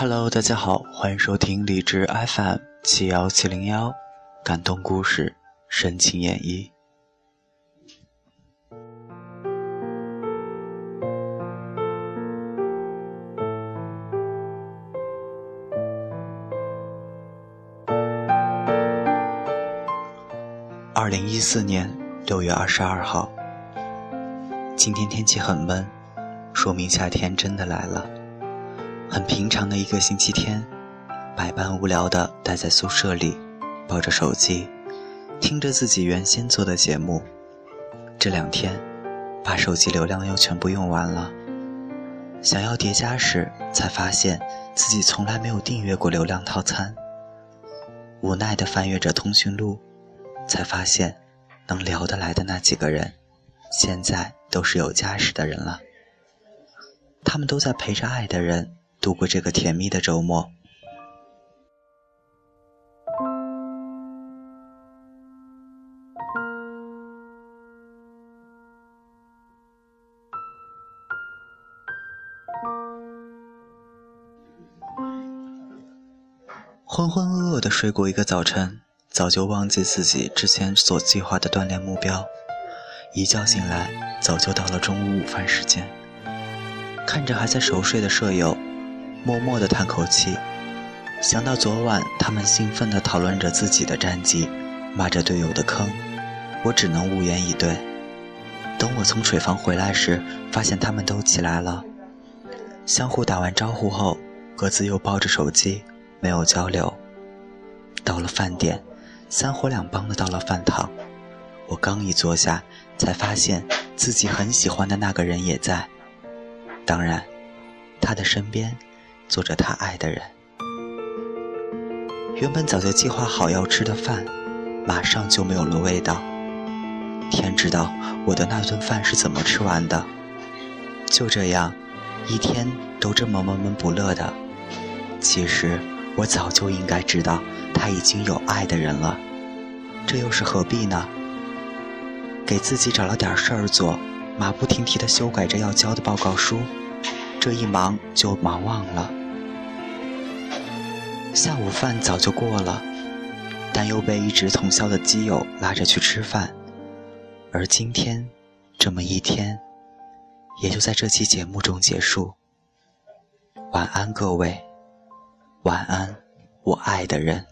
Hello，大家好，欢迎收听荔枝 FM 七幺七零幺，感动故事，深情演绎。二零一四年六月二十二号，今天天气很闷，说明夏天真的来了。很平常的一个星期天，百般无聊的待在宿舍里，抱着手机，听着自己原先做的节目。这两天，把手机流量又全部用完了。想要叠加时，才发现自己从来没有订阅过流量套餐。无奈的翻阅着通讯录，才发现，能聊得来的那几个人，现在都是有家室的人了。他们都在陪着爱的人。度过这个甜蜜的周末。浑浑噩噩的睡过一个早晨，早就忘记自己之前所计划的锻炼目标。一觉醒来，早就到了中午午饭时间。看着还在熟睡的舍友。默默地叹口气，想到昨晚他们兴奋地讨论着自己的战绩，骂着队友的坑，我只能无言以对。等我从水房回来时，发现他们都起来了，相互打完招呼后，各自又抱着手机，没有交流。到了饭点，三伙两帮的到了饭堂，我刚一坐下，才发现自己很喜欢的那个人也在，当然，他的身边。做着他爱的人，原本早就计划好要吃的饭，马上就没有了味道。天知道我的那顿饭是怎么吃完的。就这样，一天都这么闷闷不乐的。其实我早就应该知道他已经有爱的人了，这又是何必呢？给自己找了点事儿做，马不停蹄地修改着要交的报告书，这一忙就忙忘了。下午饭早就过了，但又被一直通宵的基友拉着去吃饭，而今天这么一天，也就在这期节目中结束。晚安，各位，晚安，我爱的人。